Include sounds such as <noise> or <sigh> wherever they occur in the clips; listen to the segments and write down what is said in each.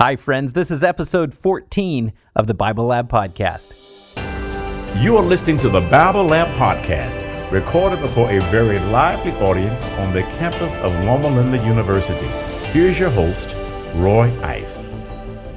Hi, friends. This is episode 14 of the Bible Lab Podcast. You are listening to the Bible Lab Podcast, recorded before a very lively audience on the campus of Loma Linda University. Here's your host, Roy Ice.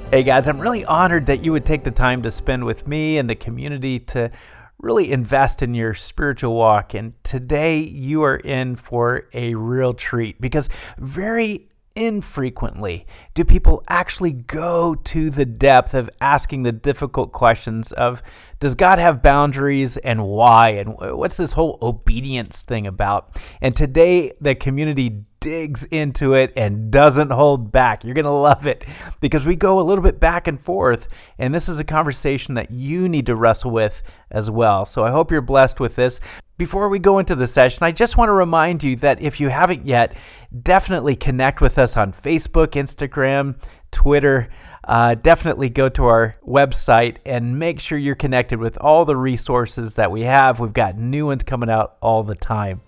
Hey, guys, I'm really honored that you would take the time to spend with me and the community to really invest in your spiritual walk. And today you are in for a real treat because very infrequently do people actually go to the depth of asking the difficult questions of does God have boundaries and why? And what's this whole obedience thing about? And today the community digs into it and doesn't hold back. You're going to love it because we go a little bit back and forth and this is a conversation that you need to wrestle with as well. So i hope you're blessed with this before we go into the session, I just want to remind you that if you haven't yet, definitely connect with us on Facebook, Instagram, Twitter. Uh, definitely go to our website and make sure you're connected with all the resources that we have. We've got new ones coming out all the time.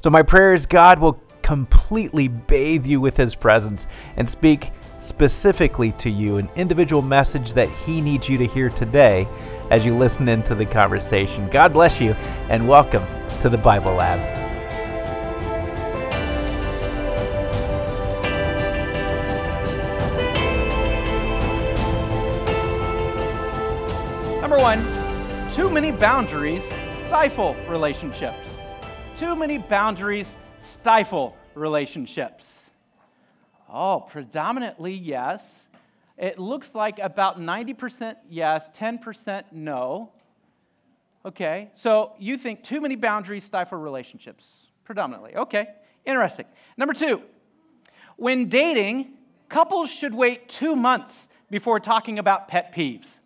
So, my prayer is God will completely bathe you with His presence and speak specifically to you an individual message that He needs you to hear today as you listen into the conversation. God bless you and welcome to the Bible Lab. Number one, too many boundaries stifle relationships. Too many boundaries stifle relationships. Oh, predominantly yes. It looks like about 90% yes, 10% no. Okay, so you think too many boundaries stifle relationships, predominantly. Okay, interesting. Number two, when dating, couples should wait two months before talking about pet peeves.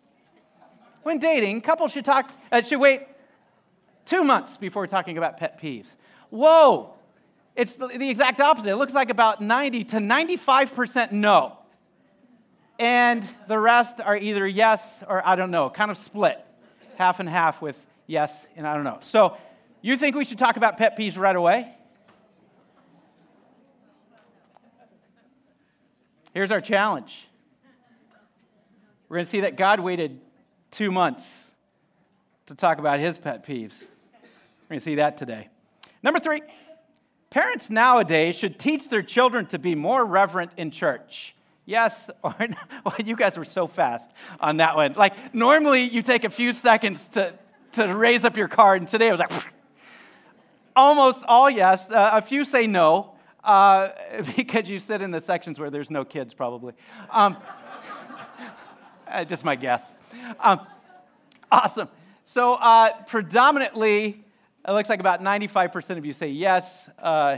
When dating, couples should talk uh, should wait two months before talking about pet peeves. Whoa, it's the, the exact opposite. It looks like about 90 to 95% no. And the rest are either yes or I don't know, kind of split, half and half with yes, and I don't know. So, you think we should talk about pet peeves right away? Here's our challenge. We're going to see that God waited two months to talk about his pet peeves. We're going to see that today. Number three, parents nowadays should teach their children to be more reverent in church. Yes <laughs> or no? Well, you guys were so fast on that one. Like, normally you take a few seconds to, to raise up your card, and today I was like, <laughs> almost all yes. Uh, a few say no, uh, <laughs> because you sit in the sections where there's no kids, probably. Um, uh, just my guess. Um, awesome. So, uh, predominantly, it looks like about 95% of you say yes. Uh,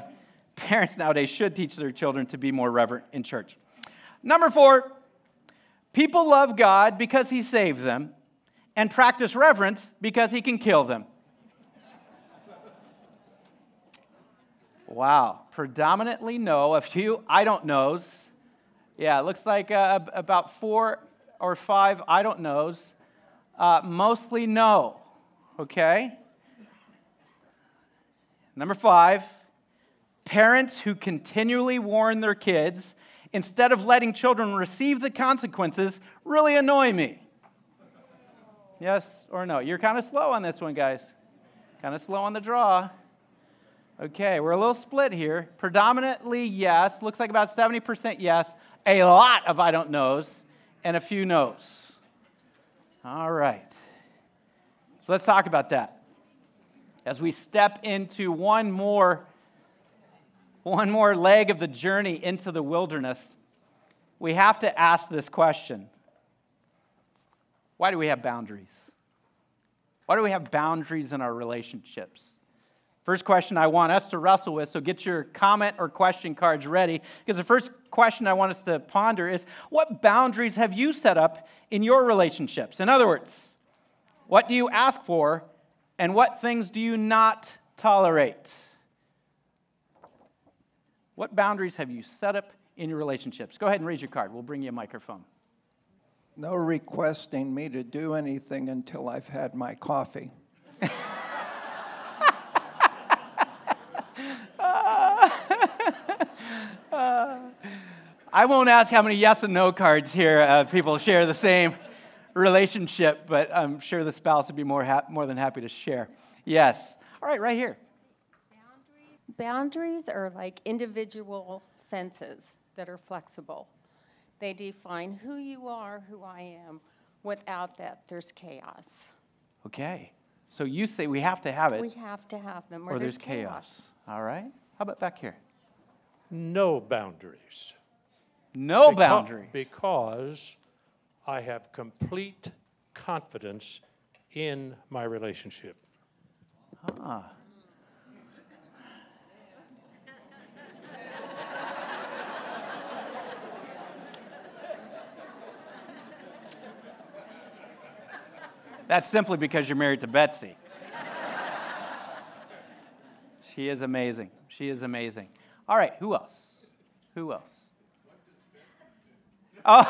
parents nowadays should teach their children to be more reverent in church. Number four, people love God because he saved them and practice reverence because he can kill them. Wow. Predominantly no. A few I don't knows. Yeah, it looks like uh, about four or five I don't knows. Uh, mostly no. Okay? Number five, parents who continually warn their kids instead of letting children receive the consequences really annoy me. Yes or no? You're kind of slow on this one, guys. Kind of slow on the draw. Okay, we're a little split here. Predominantly yes, looks like about 70% yes, a lot of I don't knows, and a few no's. All right. So let's talk about that. As we step into one more one more leg of the journey into the wilderness, we have to ask this question why do we have boundaries? Why do we have boundaries in our relationships? First question I want us to wrestle with, so get your comment or question cards ready, because the first question I want us to ponder is what boundaries have you set up in your relationships? In other words, what do you ask for, and what things do you not tolerate? What boundaries have you set up in your relationships? Go ahead and raise your card. We'll bring you a microphone. No requesting me to do anything until I've had my coffee. <laughs> I won't ask how many yes and no cards here uh, people share the same relationship, but I'm sure the spouse would be more, ha- more than happy to share. Yes. All right, right here. Boundaries are like individual fences that are flexible. They define who you are, who I am. Without that, there's chaos. Okay. So you say we have to have it, We have to have them, or, or there's chaos. All right. How about back here? No boundaries. No Becau- boundaries. Because I have complete confidence in my relationship. Ah. That's simply because you're married to Betsy. she is amazing. She is amazing. All right, who else? Who else? Oh, <laughs>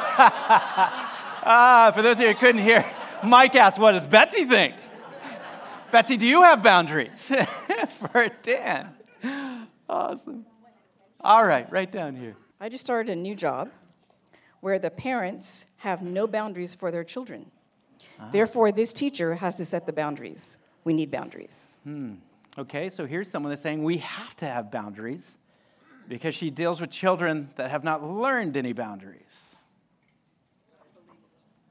ah, for those of you who couldn't hear, Mike asked, What does Betsy think? Betsy, do you have boundaries? <laughs> for Dan. Awesome. All right, right down here. I just started a new job where the parents have no boundaries for their children. Therefore, this teacher has to set the boundaries. We need boundaries. Okay, so here's someone that's saying we have to have boundaries because she deals with children that have not learned any boundaries.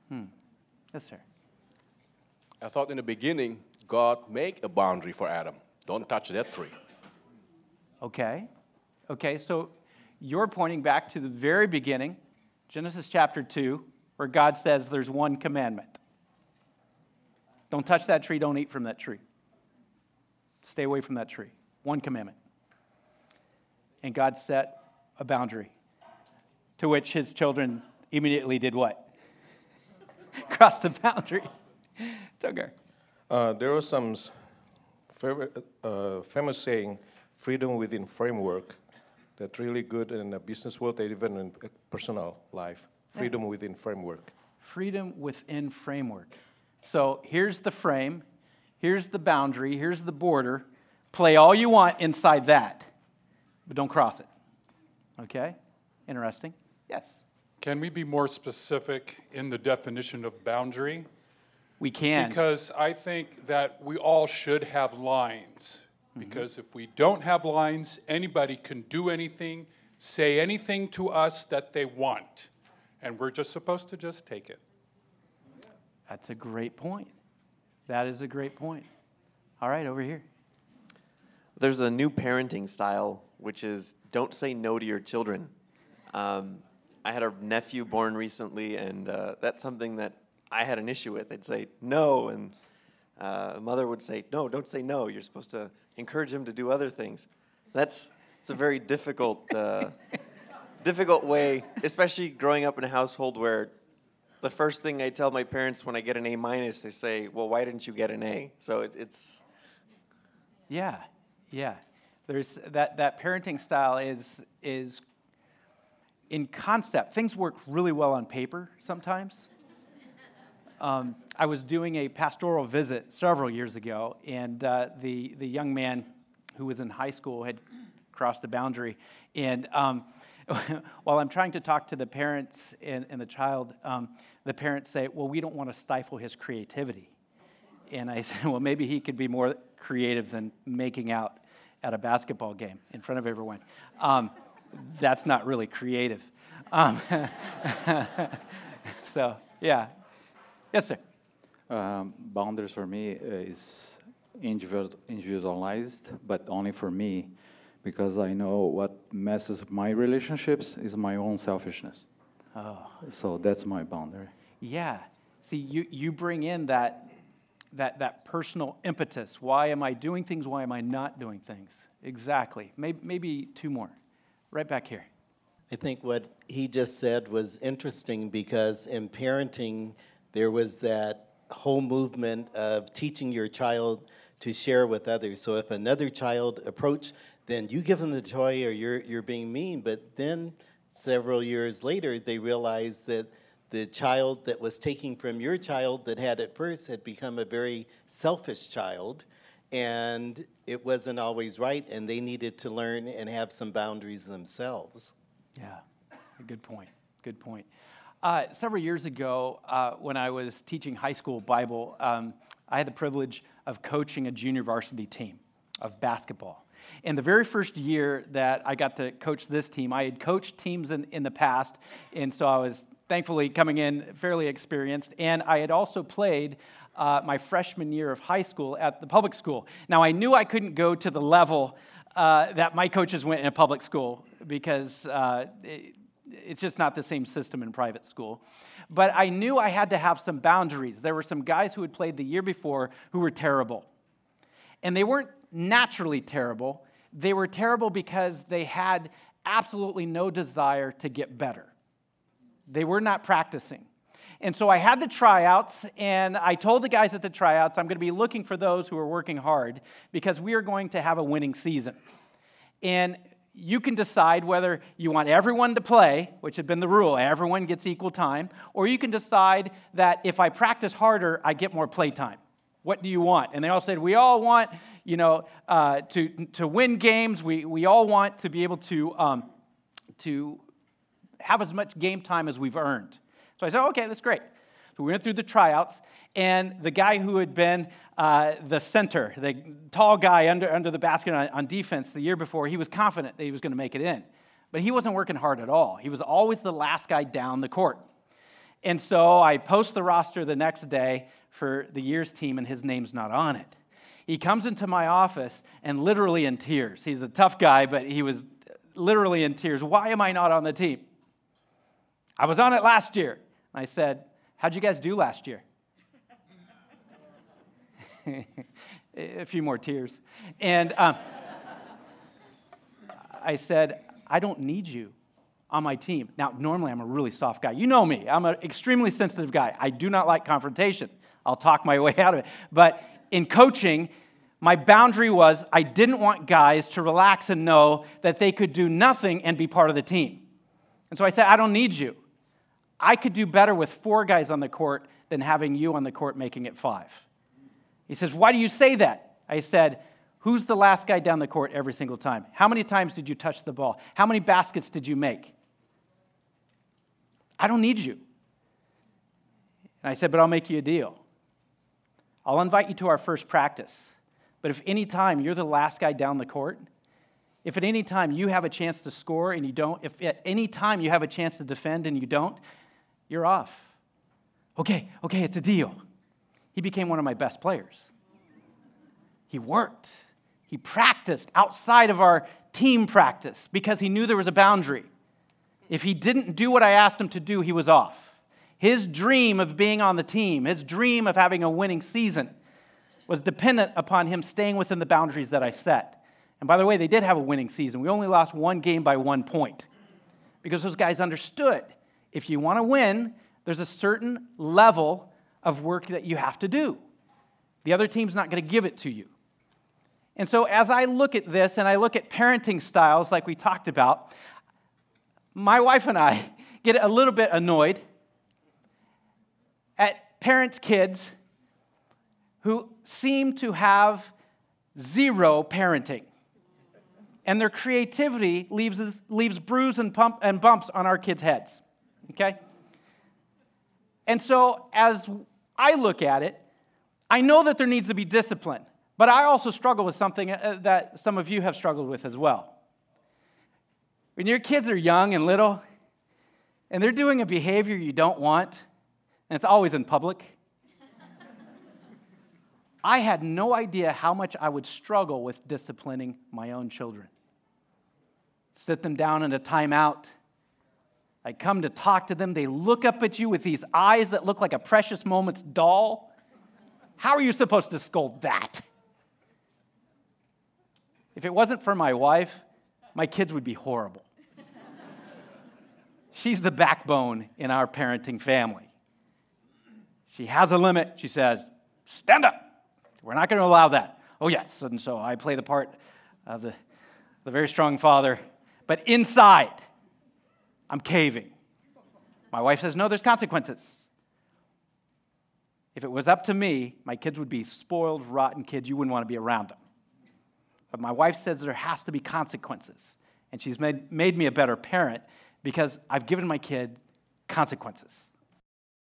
Hmm. Yes, sir. I thought in the beginning, God make a boundary for Adam. Don't touch that tree. Okay. Okay, so you're pointing back to the very beginning, Genesis chapter 2, where God says there's one commandment don't touch that tree, don't eat from that tree. Stay away from that tree. One commandment. And God set a boundary to which his children immediately did what? <laughs> Crossed the boundary. <laughs> Tugger. Uh, there was some favorite, uh, famous saying, freedom within framework, that's really good in the business world and even in personal life. Freedom within framework. freedom within framework. So here's the frame, here's the boundary, here's the border. Play all you want inside that, but don't cross it. Okay? Interesting. Yes, Can we be more specific in the definition of boundary? we can. Because I think that we all should have lines. Mm-hmm. Because if we don't have lines, anybody can do anything, say anything to us that they want. And we're just supposed to just take it. That's a great point. That is a great point. All right, over here. There's a new parenting style, which is don't say no to your children. Um, I had a nephew born recently, and uh, that's something that I had an issue with. They'd say no, and uh, mother would say, no, don't say no. You're supposed to encourage him to do other things. That's it's a very difficult, uh, difficult way, especially growing up in a household where the first thing I tell my parents when I get an A minus, they say, well, why didn't you get an A? So it, it's Yeah, yeah. There's that, that parenting style is, is in concept. Things work really well on paper sometimes. Um, I was doing a pastoral visit several years ago, and uh, the, the young man who was in high school had crossed the boundary. And um, <laughs> while I'm trying to talk to the parents and, and the child, um, the parents say, Well, we don't want to stifle his creativity. And I <laughs> said, Well, maybe he could be more creative than making out at a basketball game in front of everyone. Um, that's not really creative. Um, <laughs> so, yeah. Yes, sir. Um, boundaries for me is individualized, but only for me, because I know what messes my relationships is my own selfishness. Oh. So that's my boundary. Yeah. See, you, you bring in that, that, that personal impetus. Why am I doing things? Why am I not doing things? Exactly. Maybe, maybe two more. Right back here. I think what he just said was interesting because in parenting, there was that whole movement of teaching your child to share with others. So if another child approach, then you give them the toy or you're, you're being mean. But then several years later, they realize that the child that was taking from your child that had it first had become a very selfish child and it wasn't always right and they needed to learn and have some boundaries themselves. Yeah. Good point. Good point. Uh, several years ago, uh, when I was teaching high school Bible, um, I had the privilege of coaching a junior varsity team of basketball. In the very first year that I got to coach this team, I had coached teams in, in the past, and so I was thankfully coming in fairly experienced. And I had also played uh, my freshman year of high school at the public school. Now, I knew I couldn't go to the level uh, that my coaches went in a public school because uh, it, it's just not the same system in private school. But I knew I had to have some boundaries. There were some guys who had played the year before who were terrible. And they weren't naturally terrible, they were terrible because they had absolutely no desire to get better. They were not practicing. And so I had the tryouts, and I told the guys at the tryouts, I'm going to be looking for those who are working hard because we are going to have a winning season. And you can decide whether you want everyone to play, which had been the rule, everyone gets equal time, or you can decide that if I practice harder, I get more play time. What do you want? And they all said, We all want, you know, uh, to, to win games. We, we all want to be able to, um, to have as much game time as we've earned. So I said, Okay, that's great. So we went through the tryouts, and the guy who had been uh, the center, the tall guy under, under the basket on, on defense the year before, he was confident that he was going to make it in. But he wasn't working hard at all. He was always the last guy down the court. And so I post the roster the next day for the year's team, and his name's not on it. He comes into my office and literally in tears. He's a tough guy, but he was literally in tears. Why am I not on the team? I was on it last year. I said, How'd you guys do last year? <laughs> a few more tears. And um, I said, I don't need you on my team. Now, normally I'm a really soft guy. You know me, I'm an extremely sensitive guy. I do not like confrontation. I'll talk my <laughs> way out of it. But in coaching, my boundary was I didn't want guys to relax and know that they could do nothing and be part of the team. And so I said, I don't need you. I could do better with four guys on the court than having you on the court making it five. He says, Why do you say that? I said, Who's the last guy down the court every single time? How many times did you touch the ball? How many baskets did you make? I don't need you. And I said, But I'll make you a deal. I'll invite you to our first practice. But if any time you're the last guy down the court, if at any time you have a chance to score and you don't, if at any time you have a chance to defend and you don't, you're off. Okay, okay, it's a deal. He became one of my best players. He worked, he practiced outside of our team practice because he knew there was a boundary. If he didn't do what I asked him to do, he was off. His dream of being on the team, his dream of having a winning season, was dependent upon him staying within the boundaries that I set. And by the way, they did have a winning season. We only lost one game by one point because those guys understood if you want to win, there's a certain level of work that you have to do. The other team's not going to give it to you. And so, as I look at this and I look at parenting styles like we talked about, my wife and I <laughs> get a little bit annoyed parents' kids who seem to have zero parenting. And their creativity leaves, leaves bruises and, pump, and bumps on our kids' heads okay? And so as I look at it, I know that there needs to be discipline, but I also struggle with something uh, that some of you have struggled with as well. When your kids are young and little, and they're doing a behavior you don't want, and it's always in public, I had no idea how much I would struggle with disciplining my own children. Sit them down in a timeout I come to talk to them. They look up at you with these eyes that look like a precious moments doll. How are you supposed to scold that? If it wasn't for my wife, my kids would be horrible. She's the backbone in our parenting family. She has a limit. She says, Stand up. We're not going to allow that. Oh, yes. And so I play the part of the, the very strong father. But inside, I'm caving. My wife says, No, there's consequences. If it was up to me, my kids would be spoiled, rotten kids. You wouldn't want to be around them. But my wife says there has to be consequences. And she's made, made me a better parent because I've given my kid consequences.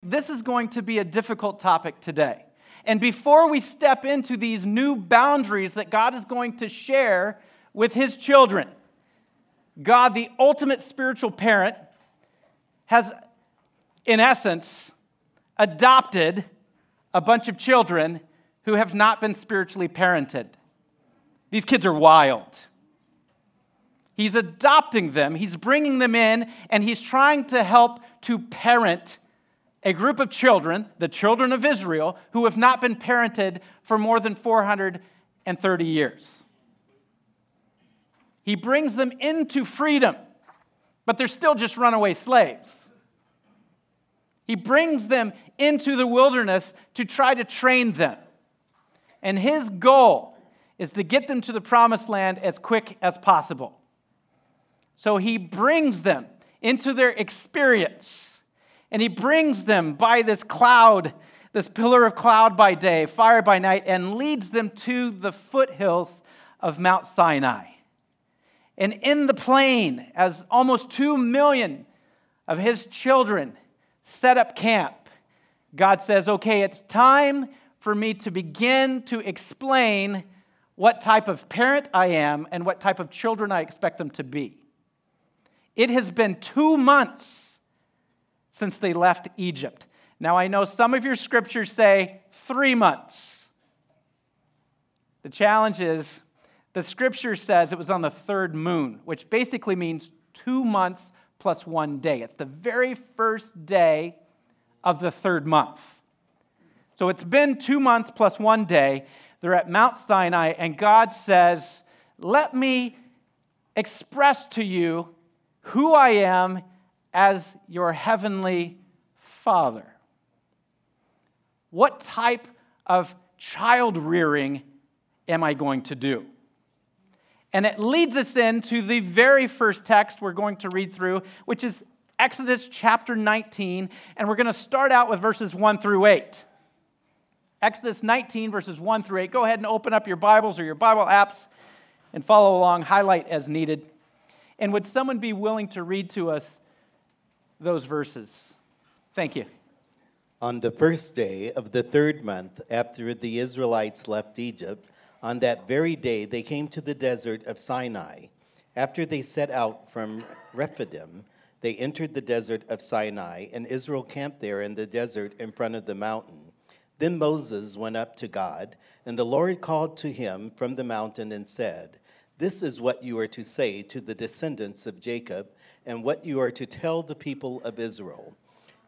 This is going to be a difficult topic today. And before we step into these new boundaries that God is going to share with his children, God, the ultimate spiritual parent, has, in essence, adopted a bunch of children who have not been spiritually parented. These kids are wild. He's adopting them, he's bringing them in, and he's trying to help to parent a group of children, the children of Israel, who have not been parented for more than 430 years. He brings them into freedom, but they're still just runaway slaves. He brings them into the wilderness to try to train them. And his goal is to get them to the promised land as quick as possible. So he brings them into their experience. And he brings them by this cloud, this pillar of cloud by day, fire by night, and leads them to the foothills of Mount Sinai. And in the plain, as almost two million of his children set up camp, God says, okay, it's time for me to begin to explain what type of parent I am and what type of children I expect them to be. It has been two months since they left Egypt. Now, I know some of your scriptures say three months. The challenge is the scripture says it was on the third moon, which basically means two months plus one day. It's the very first day of the third month. So it's been two months plus one day. They're at Mount Sinai, and God says, Let me express to you who I am as your heavenly Father. What type of child rearing am I going to do? And it leads us into the very first text we're going to read through, which is Exodus chapter 19, and we're going to start out with verses 1 through 8. Exodus 19, verses 1 through 8. Go ahead and open up your Bibles or your Bible apps and follow along, highlight as needed. And would someone be willing to read to us those verses? Thank you. On the first day of the third month after the Israelites left Egypt, on that very day they came to the desert of Sinai. After they set out from Rephidim, they entered the desert of Sinai, and Israel camped there in the desert in front of the mountain. Then Moses went up to God, and the Lord called to him from the mountain and said, this is what you are to say to the descendants of Jacob, and what you are to tell the people of Israel.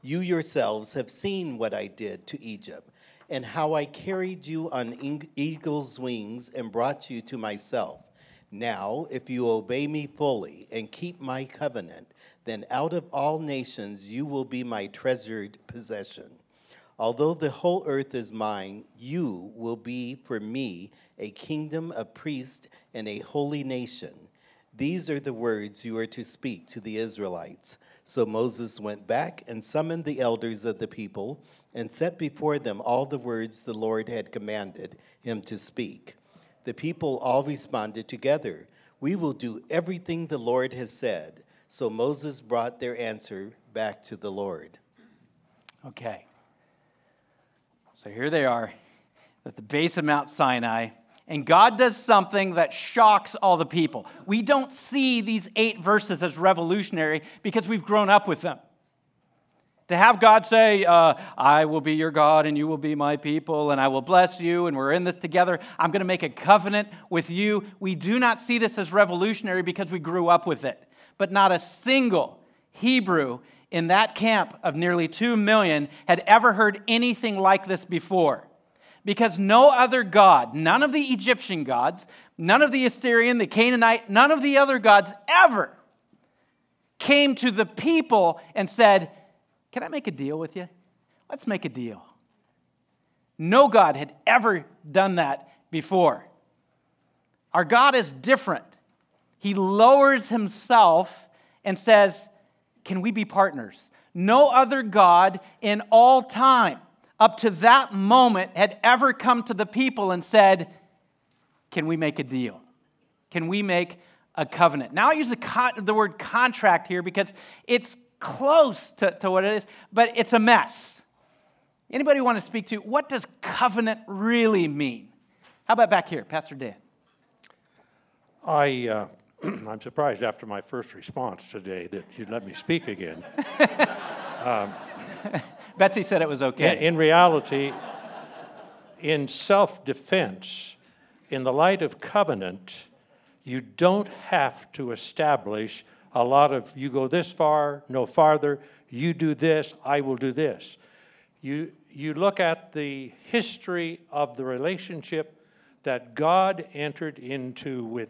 You yourselves have seen what I did to Egypt, and how I carried you on eagle's wings and brought you to myself. Now, if you obey me fully and keep my covenant, then out of all nations you will be my treasured possession. Although the whole earth is mine, you will be for me a kingdom of priests and a holy nation. These are the words you are to speak to the Israelites. So Moses went back and summoned the elders of the people and set before them all the words the Lord had commanded him to speak. The people all responded together, We will do everything the Lord has said. So Moses brought their answer back to the Lord. Okay. So here they are at the base of Mount Sinai and God does something that shocks all the people. We don't see these eight verses as revolutionary because we've grown up with them. To have God say, uh, I will be your God and you will be my people and I will bless you and we're in this together, I'm going to make a covenant with you. We do not see this as revolutionary because we grew up with it. But not a single Hebrew in that camp of nearly two million had ever heard anything like this before because no other God, none of the Egyptian gods, none of the Assyrian, the Canaanite, none of the other gods ever came to the people and said, Can I make a deal with you? Let's make a deal. No God had ever done that before. Our God is different. He lowers himself and says, Can we be partners? No other God in all time up to that moment had ever come to the people and said, Can we make a deal? Can we make a covenant. Now I use the, con- the word contract here because it's close to, to what it is, but it's a mess. Anybody want to speak to what does covenant really mean? How about back here, Pastor Dan? I, uh, <clears throat> I'm surprised after my first response today that you'd let me speak again. <laughs> um, Betsy said it was okay. In, in reality, in self defense, in the light of covenant, you don't have to establish a lot of you go this far, no farther, you do this, I will do this. You, you look at the history of the relationship that God entered into with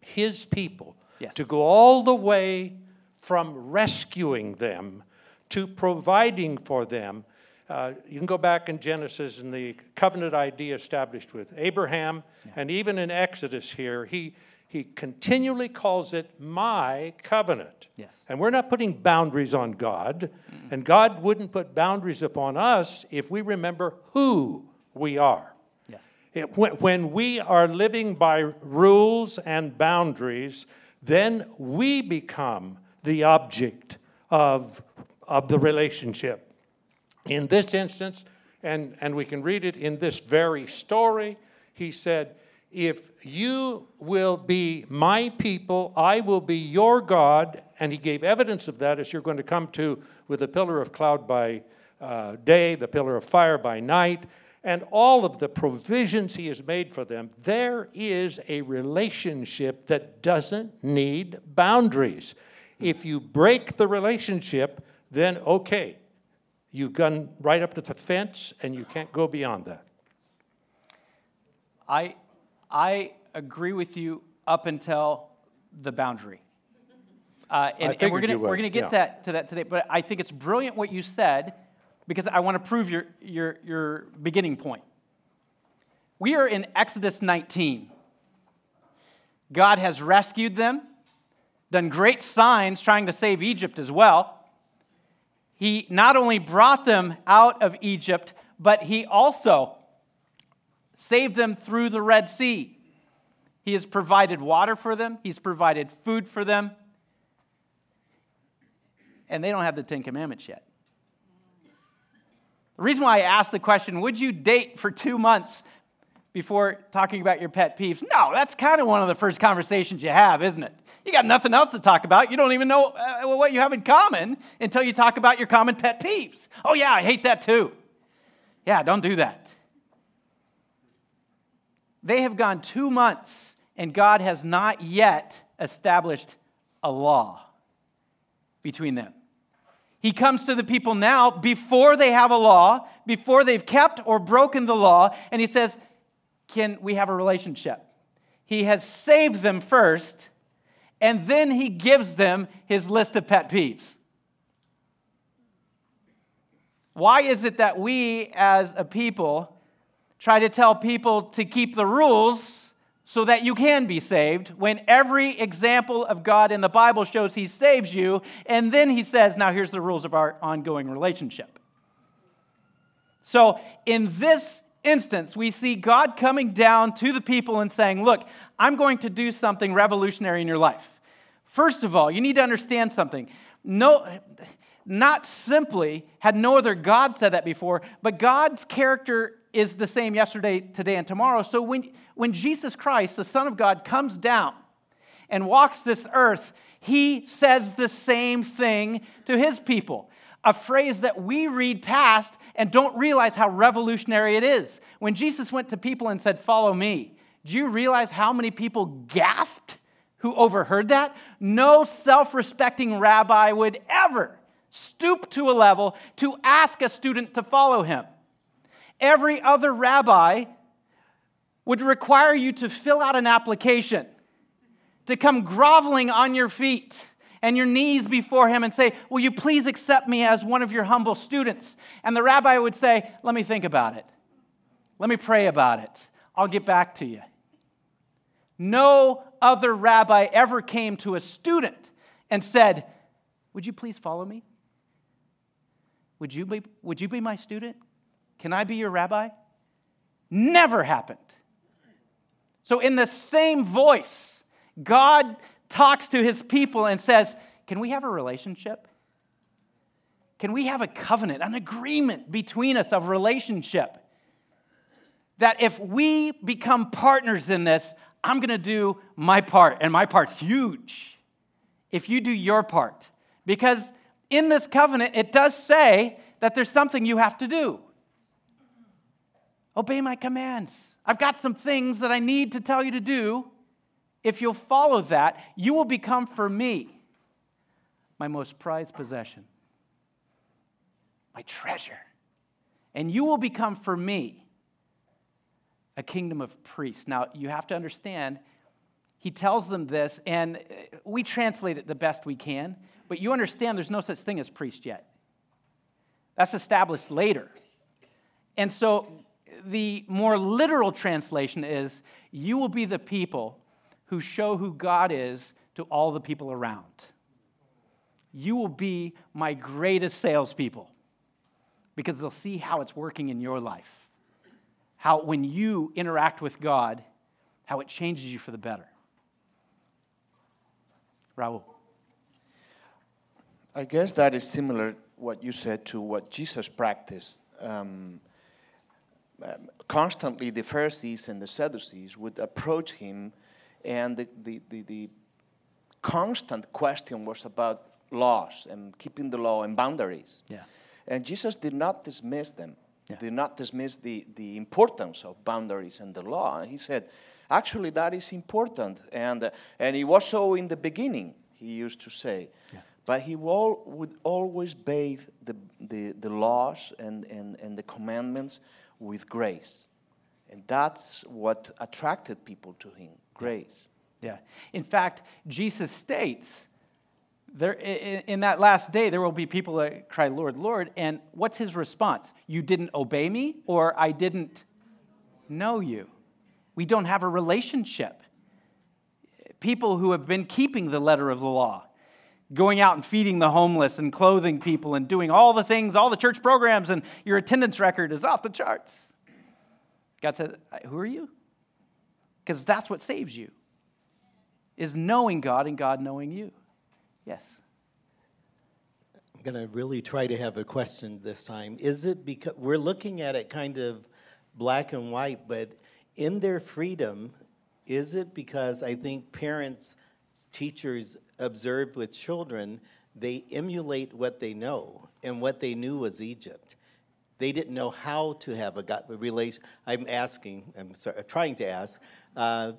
his people yes. to go all the way from rescuing them to providing for them. Uh, you can go back in Genesis and the covenant idea established with Abraham, yeah. and even in Exodus here, he, he continually calls it my covenant. Yes. And we're not putting boundaries on God, mm-hmm. and God wouldn't put boundaries upon us if we remember who we are. Yes. It, when, when we are living by rules and boundaries, then we become the object of, of the relationship. In this instance, and, and we can read it in this very story, he said, If you will be my people, I will be your God. And he gave evidence of that as you're going to come to with the pillar of cloud by uh, day, the pillar of fire by night and all of the provisions he has made for them, there is a relationship that doesn't need boundaries. If you break the relationship, then okay, you've gone right up to the fence and you can't go beyond that. I, I agree with you up until the boundary. Uh, and, and, we're gonna we're gonna get yeah. that, to that today, but I think it's brilliant what you said because I want to prove your, your, your beginning point. We are in Exodus 19. God has rescued them, done great signs trying to save Egypt as well. He not only brought them out of Egypt, but he also saved them through the Red Sea. He has provided water for them, he's provided food for them, and they don't have the Ten Commandments yet. The reason why I asked the question, would you date for two months before talking about your pet peeves? No, that's kind of one of the first conversations you have, isn't it? You got nothing else to talk about. You don't even know uh, what you have in common until you talk about your common pet peeves. Oh, yeah, I hate that too. Yeah, don't do that. They have gone two months, and God has not yet established a law between them. He comes to the people now before they have a law, before they've kept or broken the law, and he says, Can we have a relationship? He has saved them first, and then he gives them his list of pet peeves. Why is it that we as a people try to tell people to keep the rules? so that you can be saved when every example of God in the Bible shows he saves you. And then he says, now here's the rules of our ongoing relationship. So in this instance, we see God coming down to the people and saying, Look, I'm going to do something revolutionary in your life. First of all, you need to understand something. No, not simply had no other God said that before, but God's character is the same yesterday, today, and tomorrow. So when, when Jesus Christ, the Son of God, comes down and walks this earth, he says the same thing to his people. A phrase that we read past and don't realize how revolutionary it is. When Jesus went to people and said, Follow me, do you realize how many people gasped who overheard that? No self respecting rabbi would ever stoop to a level to ask a student to follow him. Every other rabbi would require you to fill out an application, to come groveling on your feet and your knees before him and say, Will you please accept me as one of your humble students? And the rabbi would say, Let me think about it. Let me pray about it. I'll get back to you. No other rabbi ever came to a student and said, Would you please follow me? Would you be, would you be my student? Can I be your rabbi? Never happened. So, in the same voice, God talks to his people and says, Can we have a relationship? Can we have a covenant, an agreement between us of relationship? That if we become partners in this, I'm to do my part, and my part's huge. If you do your part, because in this covenant, it does say that there's something you have to do. Obey my commands. I've got some things that I need to tell you to do. If you'll follow that, you will become for me my most prized possession, my treasure. And you will become for me a kingdom of priests. Now, you have to understand, he tells them this, and uh, we translate it the best we can, but you understand there's no such thing as priest yet. That's established later. And so the more literal translation is you will be the people who show who God is to all the people around. You will be my greatest salespeople because they'll see how it's working in your life. How, when you interact with God, how it changes you for the better. Raul. I guess that is similar what you said to what Jesus practiced. Um, um constantly, the Pharisees and the Sadducees would approach him and the, the, the, the constant question was about laws and keeping the law and boundaries. Yeah. And Jesus did not dismiss them, yeah. did not dismiss the, the importance of boundaries and the law. He said, actually, that is important. And, uh, and it was so in the beginning, he used to say. Yeah. But he will, would always bathe the, the, the laws and, and, and the commandments with grace. And that's what attracted people to him grace. Yeah. In fact, Jesus states there in that last day there will be people that cry, "Lord, Lord," and what's his response? You didn't obey me, or I didn't know you. We don't have a relationship. People who have been keeping the letter of the law, going out and feeding the homeless and clothing people and doing all the things, all the church programs, and your attendance record is off the charts. God said, Who are you? Because that's what saves you, is knowing God and God knowing you. Yes. I'm going to really try to have a question this time. Is it because we're looking at it kind of black and white, but in their freedom, is it because I think parents, teachers observe with children, they emulate what they know, and what they knew was Egypt. They didn't know how to have a God relation. I'm asking, I'm sorry, I'm trying to ask, uh,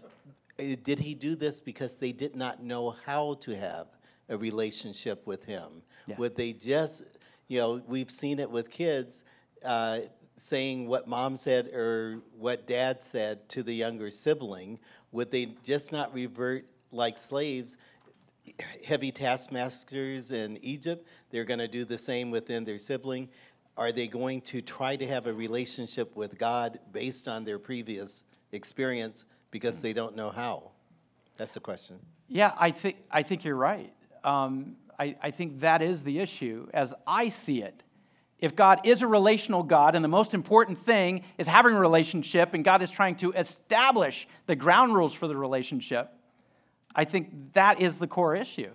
did he do this because they did not know how to have a relationship with him? Yeah. Would they just, you know, we've seen it with kids uh, saying what mom said or what dad said to the younger sibling. Would they just not revert like slaves? Heavy taskmasters in Egypt, they're going to do the same within their sibling. Are they going to try to have a relationship with God based on their previous experience because they don't know how? That's the question. Yeah, I think, I think you're right. Um, I, I think that is the issue as I see it. If God is a relational God, and the most important thing is having a relationship, and God is trying to establish the ground rules for the relationship, I think that is the core issue.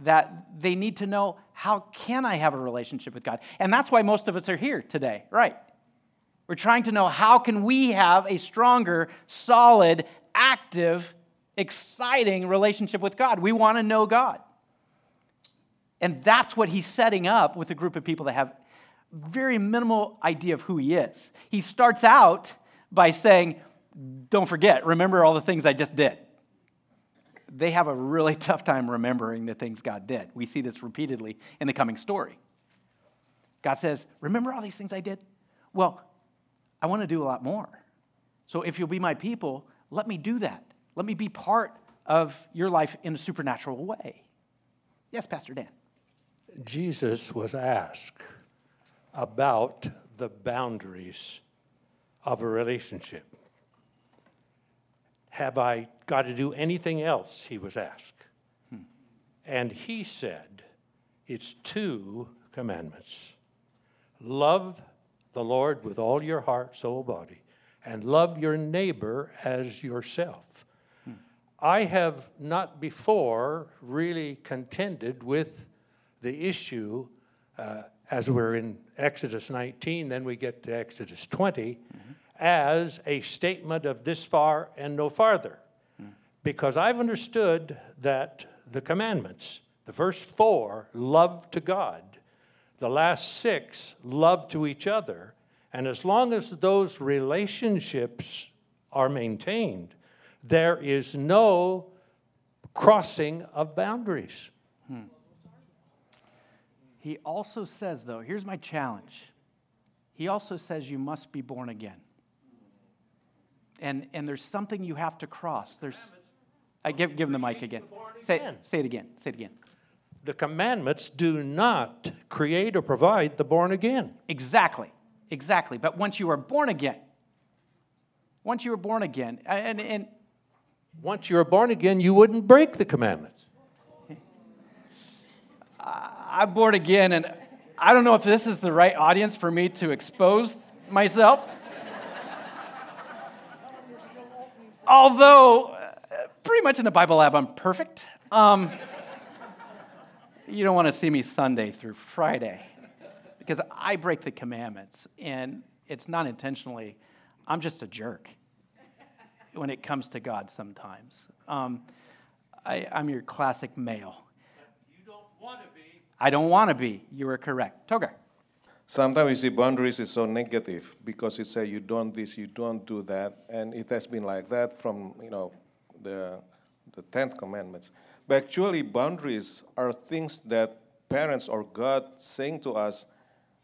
That they need to know how can I have a relationship with God? And that's why most of us are here today, right? We're trying to know how can we have a stronger, solid, active, exciting relationship with God. We want to know God. And that's what he's setting up with a group of people that have very minimal idea of who he is. He starts out by saying, Don't forget, remember all the things I just did. They have a really <laughs> tough time remembering the things God did. We see this repeatedly in the coming story. God says, Remember all these things I did? Well, I want to do a lot more. So if you'll be my people, let me do that. Let me be part of your life in a supernatural way. Yes, Pastor Dan. Jesus was asked about the boundaries of a relationship. Have I got to do anything else? He was asked. Hmm. And he said, It's two commandments love the Lord with all your heart, soul, body, and love your neighbor as yourself. Hmm. I have not before really contended with the issue uh, as we're in Exodus 19, then we get to Exodus 20, mm-hmm. as a statement of this far and no farther. Because I've understood that the commandments, the first four, love to God, the last six, love to each other. And as long as those relationships are maintained, there is no crossing of boundaries. Hmm. He also says, though, here's my challenge. He also says you must be born again. And, and there's something you have to cross. There's, I give, give him the mic again. Say, say it again. Say it again. The commandments do not create or provide the born again. Exactly. Exactly. But once you are born again, once you are born again, and, and once you're born again, you wouldn't break the commandments. I'm born again, and I don't know if this is the right audience for me to expose myself. Although, uh, pretty much in the Bible lab, I'm perfect. Um, you don't want to see me Sunday through Friday because I break the commandments, and it's not intentionally. I'm just a jerk when it comes to God sometimes. Um, I, I'm your classic male. You don't want to be. I don't want to be. You are correct. Togar. Sometimes we see boundaries is so negative because it says you don't this, you don't do that, and it has been like that from you know the the tenth commandments. But actually, boundaries are things that parents or God saying to us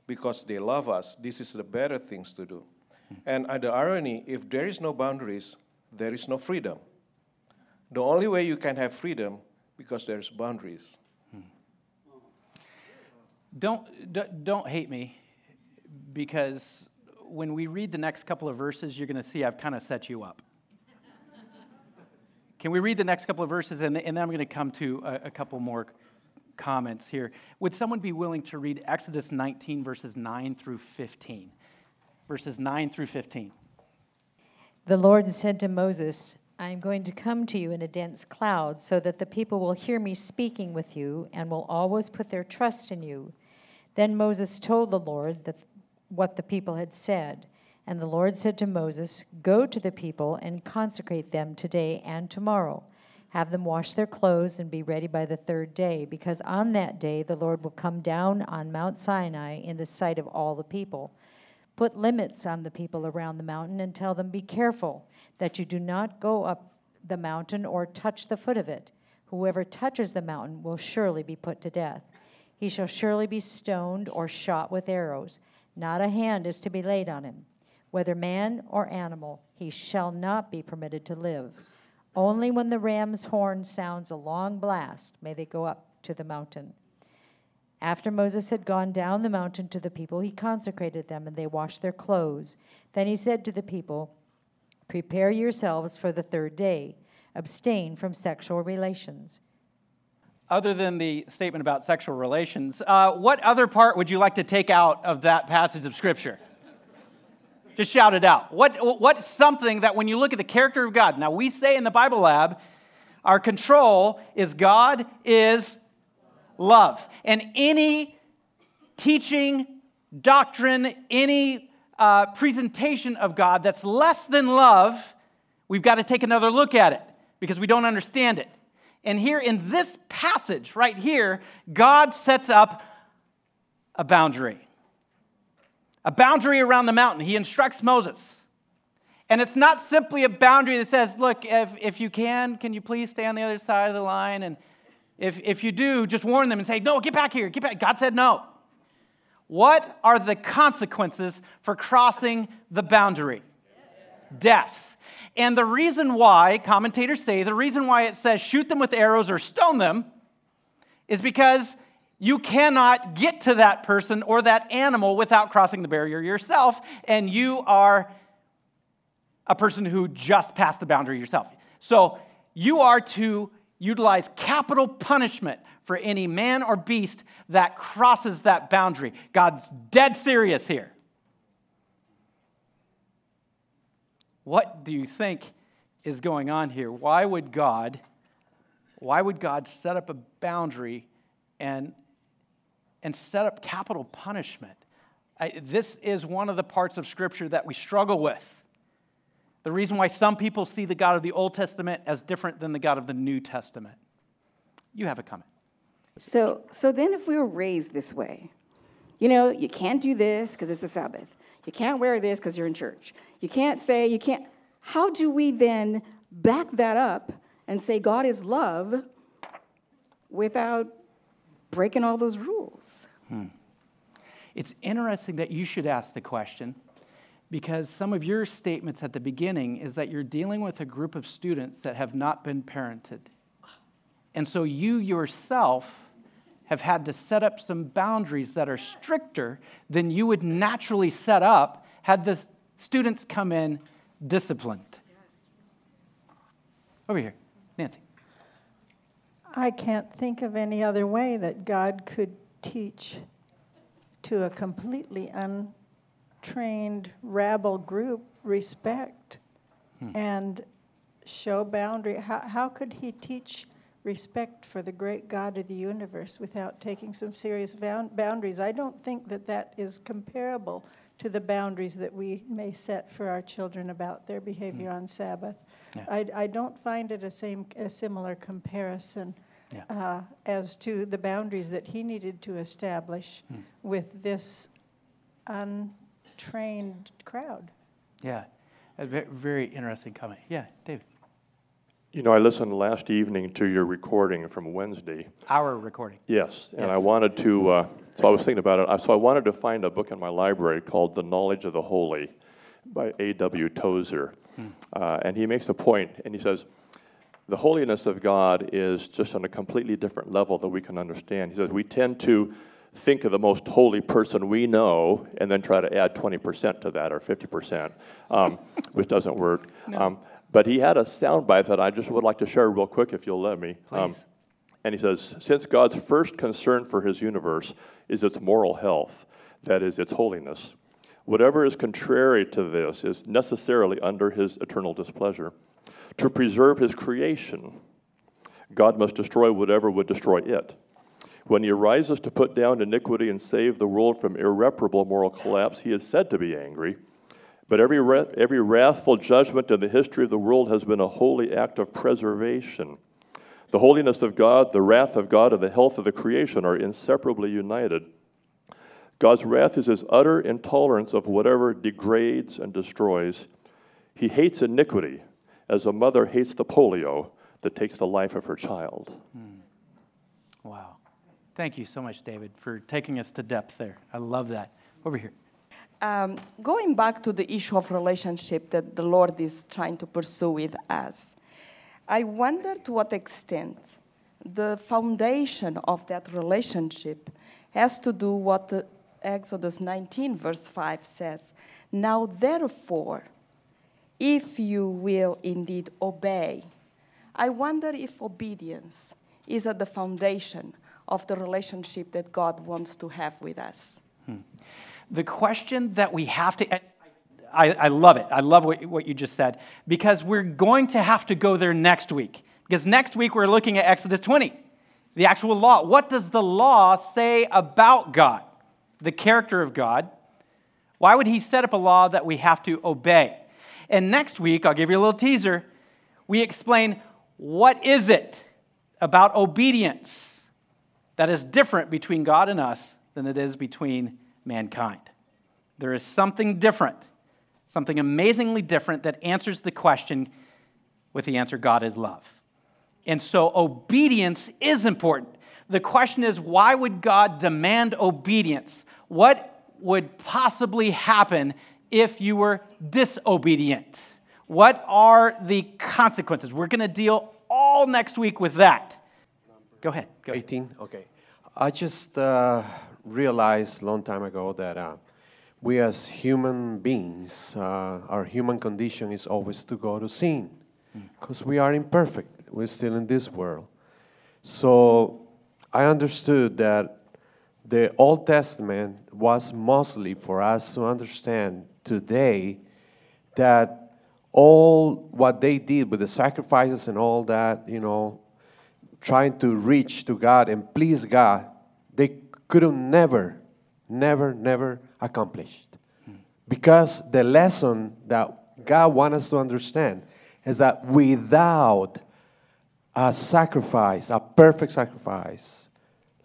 because they love us. This is the better things to do. And the irony, if there is no boundaries, there is no freedom. The only way you can have freedom because there's boundaries. Don't, don't hate me because when we read the next couple of verses, you're going to see I've kind of set you up. Can we read the next couple of verses and, and then I'm going to come to a, a couple more comments here. Would someone be willing to read Exodus 19, verses 9 through 15? Verses 9 through 15. The Lord said to Moses, I am going to come to you in a dense cloud so that the people will hear me speaking with you and will always put their trust in you. Then Moses told the Lord that what the people had said. And the Lord said to Moses, Go to the people and consecrate them today and tomorrow. Have them wash their clothes and be ready by the third day, because on that day the Lord will come down on Mount Sinai in the sight of all the people. Put limits on the people around the mountain and tell them, Be careful that you do not go up the mountain or touch the foot of it. Whoever touches the mountain will surely be put to death. He shall surely be stoned or shot with arrows. Not a hand is to be laid on him. Whether man or animal, he shall not be permitted to live. Only when the ram's horn sounds a long blast may they go up to the mountain. After Moses had gone down the mountain to the people, he consecrated them, and they washed their clothes. Then he said to the people, Prepare yourselves for the third day. Abstain from sexual relations. Other than the statement about sexual relations, uh, what other part would you like to take out of that passage of Scripture? Just shout it out. What, what's something that when you look at the character of God, now we say in the Bible lab, our control is God is love. And any teaching, doctrine, any uh, presentation of God that's less than love, we've got to take another look at it because we don't understand it. And here in this passage, right here, God sets up a boundary. A boundary around the mountain. He instructs Moses. And it's not simply a boundary that says, look, if, if you can, can you please stay on the other side of the line and if, if you do, just warn them and say, no, get back here, get back. God said no. What are the consequences for crossing the boundary? Death. And the reason why, commentators say, the reason why it says shoot them with arrows or stone them is because you cannot get to that person or that animal without crossing the barrier yourself, and you are a person who just passed the boundary yourself. So you are to utilize capital punishment for any man or beast that crosses that boundary. God's dead serious here. What do you think is going on here. Why would God, why would God set up a boundary and, and set up capital punishment? I, this is one of the parts of Scripture that we struggle with. The reason why some people see the God of the Old Testament as different than the God of the New Testament. You have a comment. So, so then if we were raised this way, you know, you can't do this because it's the Sabbath. You can't wear this because you're in church. You can't say, you can't. How do we then back that up and say God is love without breaking all those rules? Hmm. It's interesting that you should ask the question because some of your statements at the beginning is that you're dealing with a group of students that have not been parented. And so you yourself have had to set up some boundaries that are stricter than you would naturally set up had the students come in disciplined. Over here, Nancy. I can't think of any other way that God could teach to a completely untrained rabble group respect hmm. and show boundary. How, how could he teach respect for the great God of the universe without taking some serious boundaries. I don't think that that is comparable to the boundaries that we may set for our children about their behavior mm. on Sabbath. Yeah. I, I, don't find it a same a similar comparison yeah. uh, as to the boundaries that he needed to establish mm. with this untrained crowd. Yeah, a very interesting comment. Yeah, David. You know, I listened last evening to your recording from Wednesday. Our recording. Yes, and yes. I wanted to. Uh, so I was thinking about it. So I wanted to find a book in my library called "The Knowledge of the Holy" by A.W. Tozer, hmm. uh, and he makes a point, and he says, "The holiness of God is just on a completely different level that we can understand." He says we tend to think of the most holy person we know and then try to add 20% to that or 50%, um, <laughs> which doesn't work. No. Um, but he had a soundbite that I just would like to share real quick if you'll let me. Um, and he says, Since God's first concern for his universe is its moral health, that is, its holiness, whatever is contrary to this is necessarily under his eternal displeasure. To preserve his creation, God must destroy whatever would destroy it. When he arises to put down iniquity and save the world from irreparable moral collapse, he is said to be angry. But every, every wrathful judgment in the history of the world has been a holy act of preservation. The holiness of God, the wrath of God, and the health of the creation are inseparably united. God's wrath is his utter intolerance of whatever degrades and destroys. He hates iniquity as a mother hates the polio that takes the life of her child. Hmm. Wow. Thank you so much, David, for taking us to depth there. I love that. Over here. Um, going back to the issue of relationship that the Lord is trying to pursue with us, I wonder to what extent the foundation of that relationship has to do what the Exodus 19, verse 5 says. Now, therefore, if you will indeed obey, I wonder if obedience is at the foundation of the relationship that God wants to have with us. Hmm the question that we have to, I, I love it. I love what, what you just said because we're going to have to go there next week. Because next week we're looking at Exodus 20, the actual law. What does the law say about God, the character of God? Why would he set up a law that we have to obey? And next week, I'll give you a little teaser, we explain what is it about obedience that is different between God and us than it is between mankind. There is something different, something amazingly different that answers the question with the answer God is love. And so obedience is important. The question is why would God demand obedience? What would possibly happen if you were disobedient? What are the consequences? We're going to deal all next week with that. Go ahead. Go 18? Okay. I just uh, realized long time ago that uh, we as human beings, uh, our human condition is always to go to sin because we are imperfect. We're still in this world. So I understood that the Old Testament was mostly for us to understand today that all what they did with the sacrifices and all that, you know, trying to reach to God and please God, they could have never, never, never accomplished. Because the lesson that God wants us to understand is that without a sacrifice, a perfect sacrifice,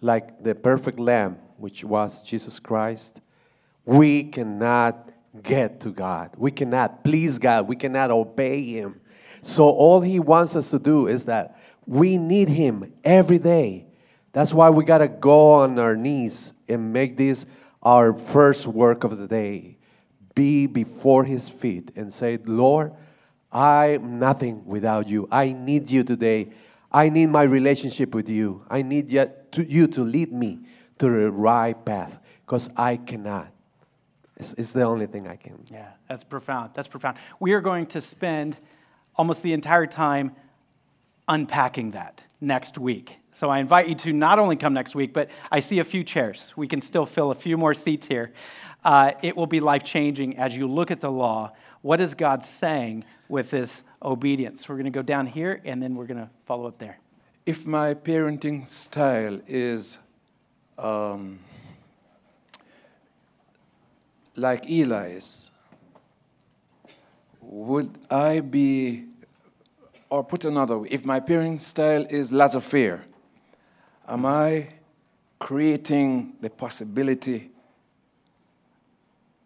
like the perfect lamb, which was Jesus Christ, we cannot get to God. We cannot please God. We cannot obey Him. So, all He wants us to do is that we need Him every day. That's why we got to go on our knees and make this our first work of the day. Be before His feet and say, Lord, I'm nothing without you. I need you today. I need my relationship with you. I need you to, lead me to the right path because I cannot. It's, it's the only thing I can. Yeah, that's profound. That's profound. We are going to spend almost the entire time unpacking that next week. So I invite you to not only come next week, but I see a few chairs. We can still fill a few more seats here. Uh, it will be life changing as you look at the law. What is God saying with this obedience? We're going to go down here and then we're going to follow up there. If my parenting style is um, like Eli's, would I be, or put another way, if my parenting style is laissez faire, am I creating the possibility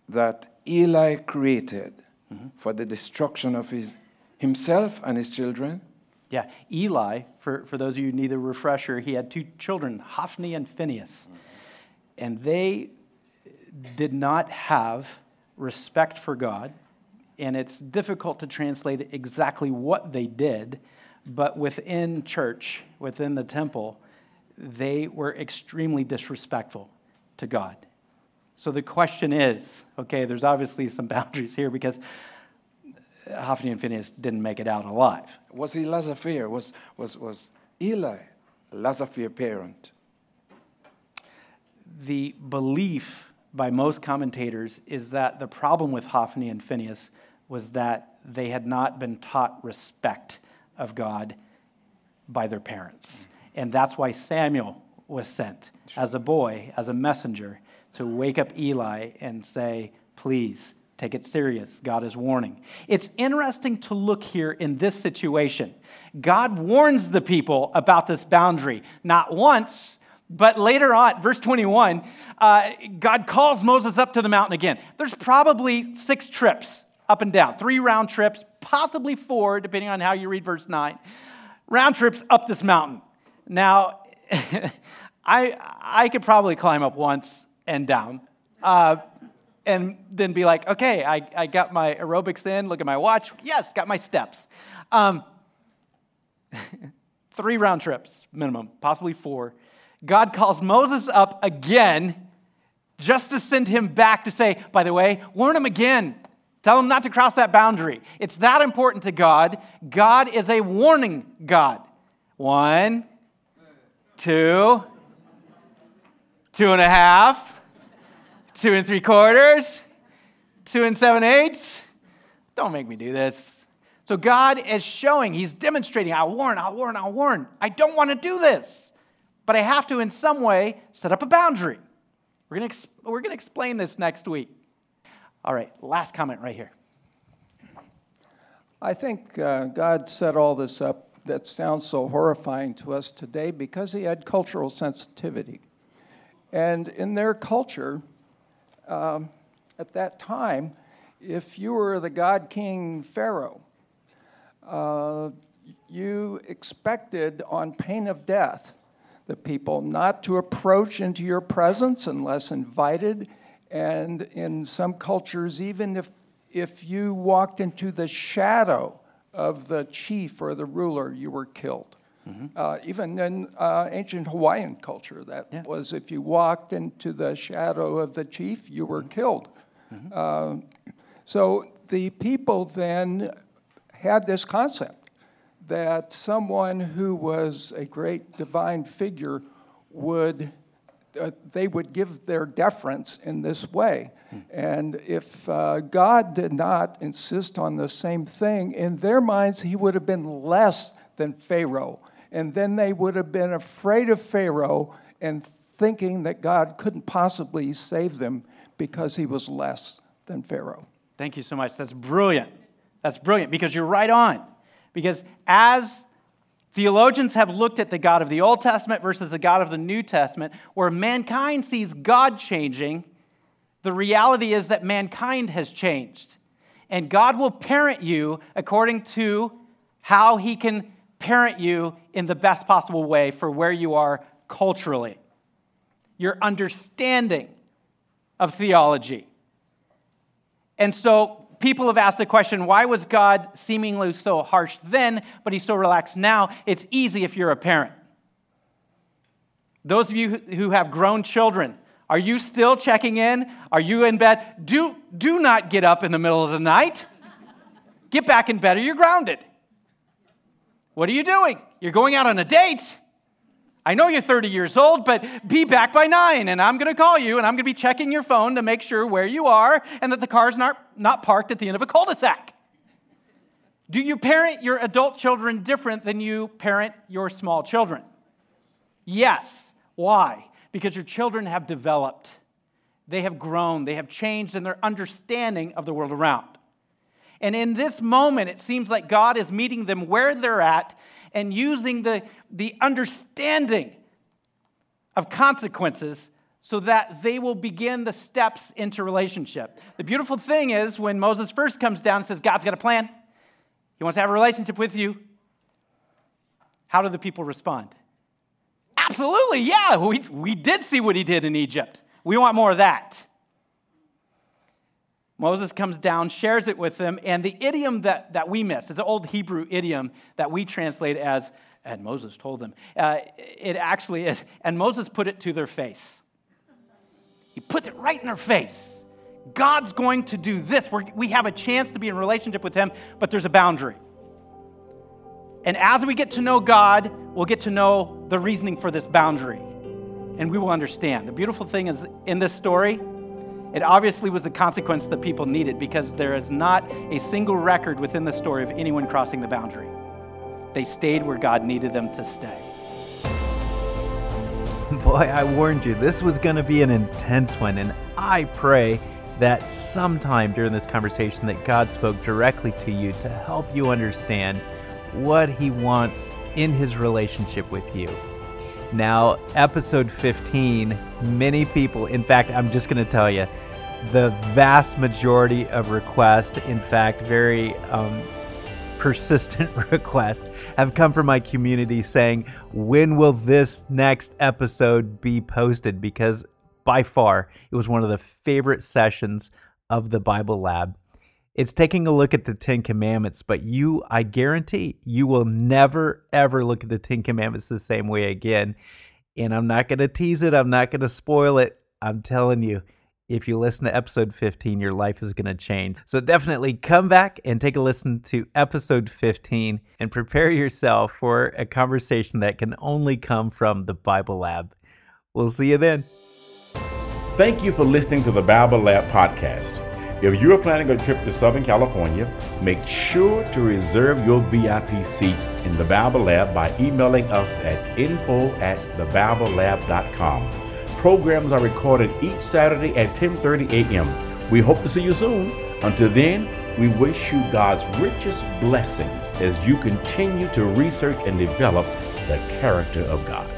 that Eli created mm-hmm. for the destruction of his, himself and his children? Yeah, Eli, for, for those of you who need a refresher, he had two children, Hophni and Phinehas. And they did not have respect for God, and it's difficult to translate exactly what they did, but within church, within the temple, they were extremely disrespectful to God. So the question is okay, there's obviously some <laughs> boundaries here because Hophni and Phinehas didn't make it out alive. Was he faire? Was, was, was Eli faire parent? The belief by most commentators is that the problem with Hophni and Phinehas was that they had not been taught respect of God by their parents. And that's why Samuel was sent as a boy, as a messenger, to wake up Eli and say, Please take it serious. God is warning. It's interesting to look here in this situation. God warns the people about this boundary, not once, but later on, verse 21, uh, God calls Moses up to the mountain again. There's probably six trips up and down, three round trips, possibly four, depending on how you read verse 9. Round trips up this mountain. Now, <laughs> I, I could probably climb up once and down. Uh, and then be like, okay, I, I got my aerobics in, look at my watch. Yes, got my steps. Um, <laughs> three round trips minimum, possibly four. God calls Moses up again just to send him back to say, by the way, warn him again. Tell him not to cross that boundary. It's that important to God. God is a warning God. One, two, two and a half, two and three quarters, two and seven eighths. Don't make me do this. So God is showing, He's demonstrating, I'll warn, I'll warn, I'll warn. I don't want to do this but I have to, in some way, set up a boundary. We're going going to explain this next week. All right, last comment right here. I think uh, God set all this up that sounds so horrifying to us today because He had cultural sensitivity. And in their culture, um, at that time, if you were the God King Pharaoh, uh, you expected, on pain of death, the people not to approach into your presence unless invited. And in some cultures, even if, if you walked into the shadow of the chief or the ruler, you were killed. Mm-hmm. Uh, even in uh, ancient Hawaiian culture, that yeah. was if you walked into the shadow of the chief, you were mm-hmm. killed. Mm-hmm. Uh, so the people then had this concept that someone who was a great divine figure would uh, they would give their deference in this way. And if uh, God did not insist on the same thing, in their minds, he would have been less than Pharaoh. And then they would have been afraid of Pharaoh and thinking that God couldn't possibly save them because he was less than Pharaoh. Thank you so much. That's brilliant. That's brilliant because you're right on. Because as theologians have looked at the God of the Old Testament versus the God of the New Testament, where mankind sees God changing, the reality is that mankind has changed. And God will parent you according to how he can parent you in the best possible way for where you are culturally. Your understanding of theology. And so people have asked the question why was God seemingly so harsh then, but he's so relaxed now? It's easy if you're a parent. Those of you who have grown children, are you still checking in? Are you in bed? Do, do not get up in the middle of the night. Get back in bed or you're grounded. What are you doing? You're going out on a date. I know you're 30 years old, but be back by nine, and I'm going to call you, and I'm going to be checking your phone to make sure where you are and that the car's not, not parked at the end of a cul de sac. Do you parent your adult children different than you parent your small children? Yes. Why? Because your children have developed, they have grown, they have changed in their understanding of the world around. And in this moment, it seems like God is meeting them where they're at and using the, the understanding of consequences so that they will begin the steps into relationship. The beautiful thing is when Moses first comes down and says, God's got a plan, He wants to have a relationship with you. How do the people respond? Absolutely, yeah, we, we did see what he did in Egypt. We want more of that. Moses comes down, shares it with them, and the idiom that, that we miss, it's an old Hebrew idiom that we translate as, and Moses told them. Uh, it actually is, and Moses put it to their face. He puts it right in their face. God's going to do this. We're, we have a chance to be in relationship with Him, but there's a boundary. And as we get to know God, we'll get to know the reasoning for this boundary, and we will understand. The beautiful thing is in this story, it obviously was the consequence that people needed because there is not a single record within the story of anyone crossing the boundary. They stayed where God needed them to stay. <laughs> Boy, I warned you, this was going to be an intense one, and I pray that sometime during this conversation that God spoke directly to you to help you understand what he wants in his relationship with you. Now, episode 15, many people, in fact, I'm just going to tell you, the vast majority of requests, in fact, very um, persistent <laughs> requests, have come from my community saying, When will this next episode be posted? Because by far, it was one of the favorite sessions of the Bible Lab. It's taking a look at the Ten Commandments, but you, I guarantee, you will never, ever look at the Ten Commandments the same way again. And I'm not going to tease it, I'm not going to spoil it. I'm telling you, if you listen to episode 15, your life is going to change. So definitely come back and take a listen to episode 15 and prepare yourself for a conversation that can only come from the Bible Lab. We'll see you then. Thank you for listening to the Bible Lab podcast. If you are planning a trip to Southern California, make sure to reserve your VIP seats in the Bible Lab by emailing us at info at thebiblelab.com. Programs are recorded each Saturday at 10:30 a.m. We hope to see you soon. Until then, we wish you God's richest blessings as you continue to research and develop the character of God.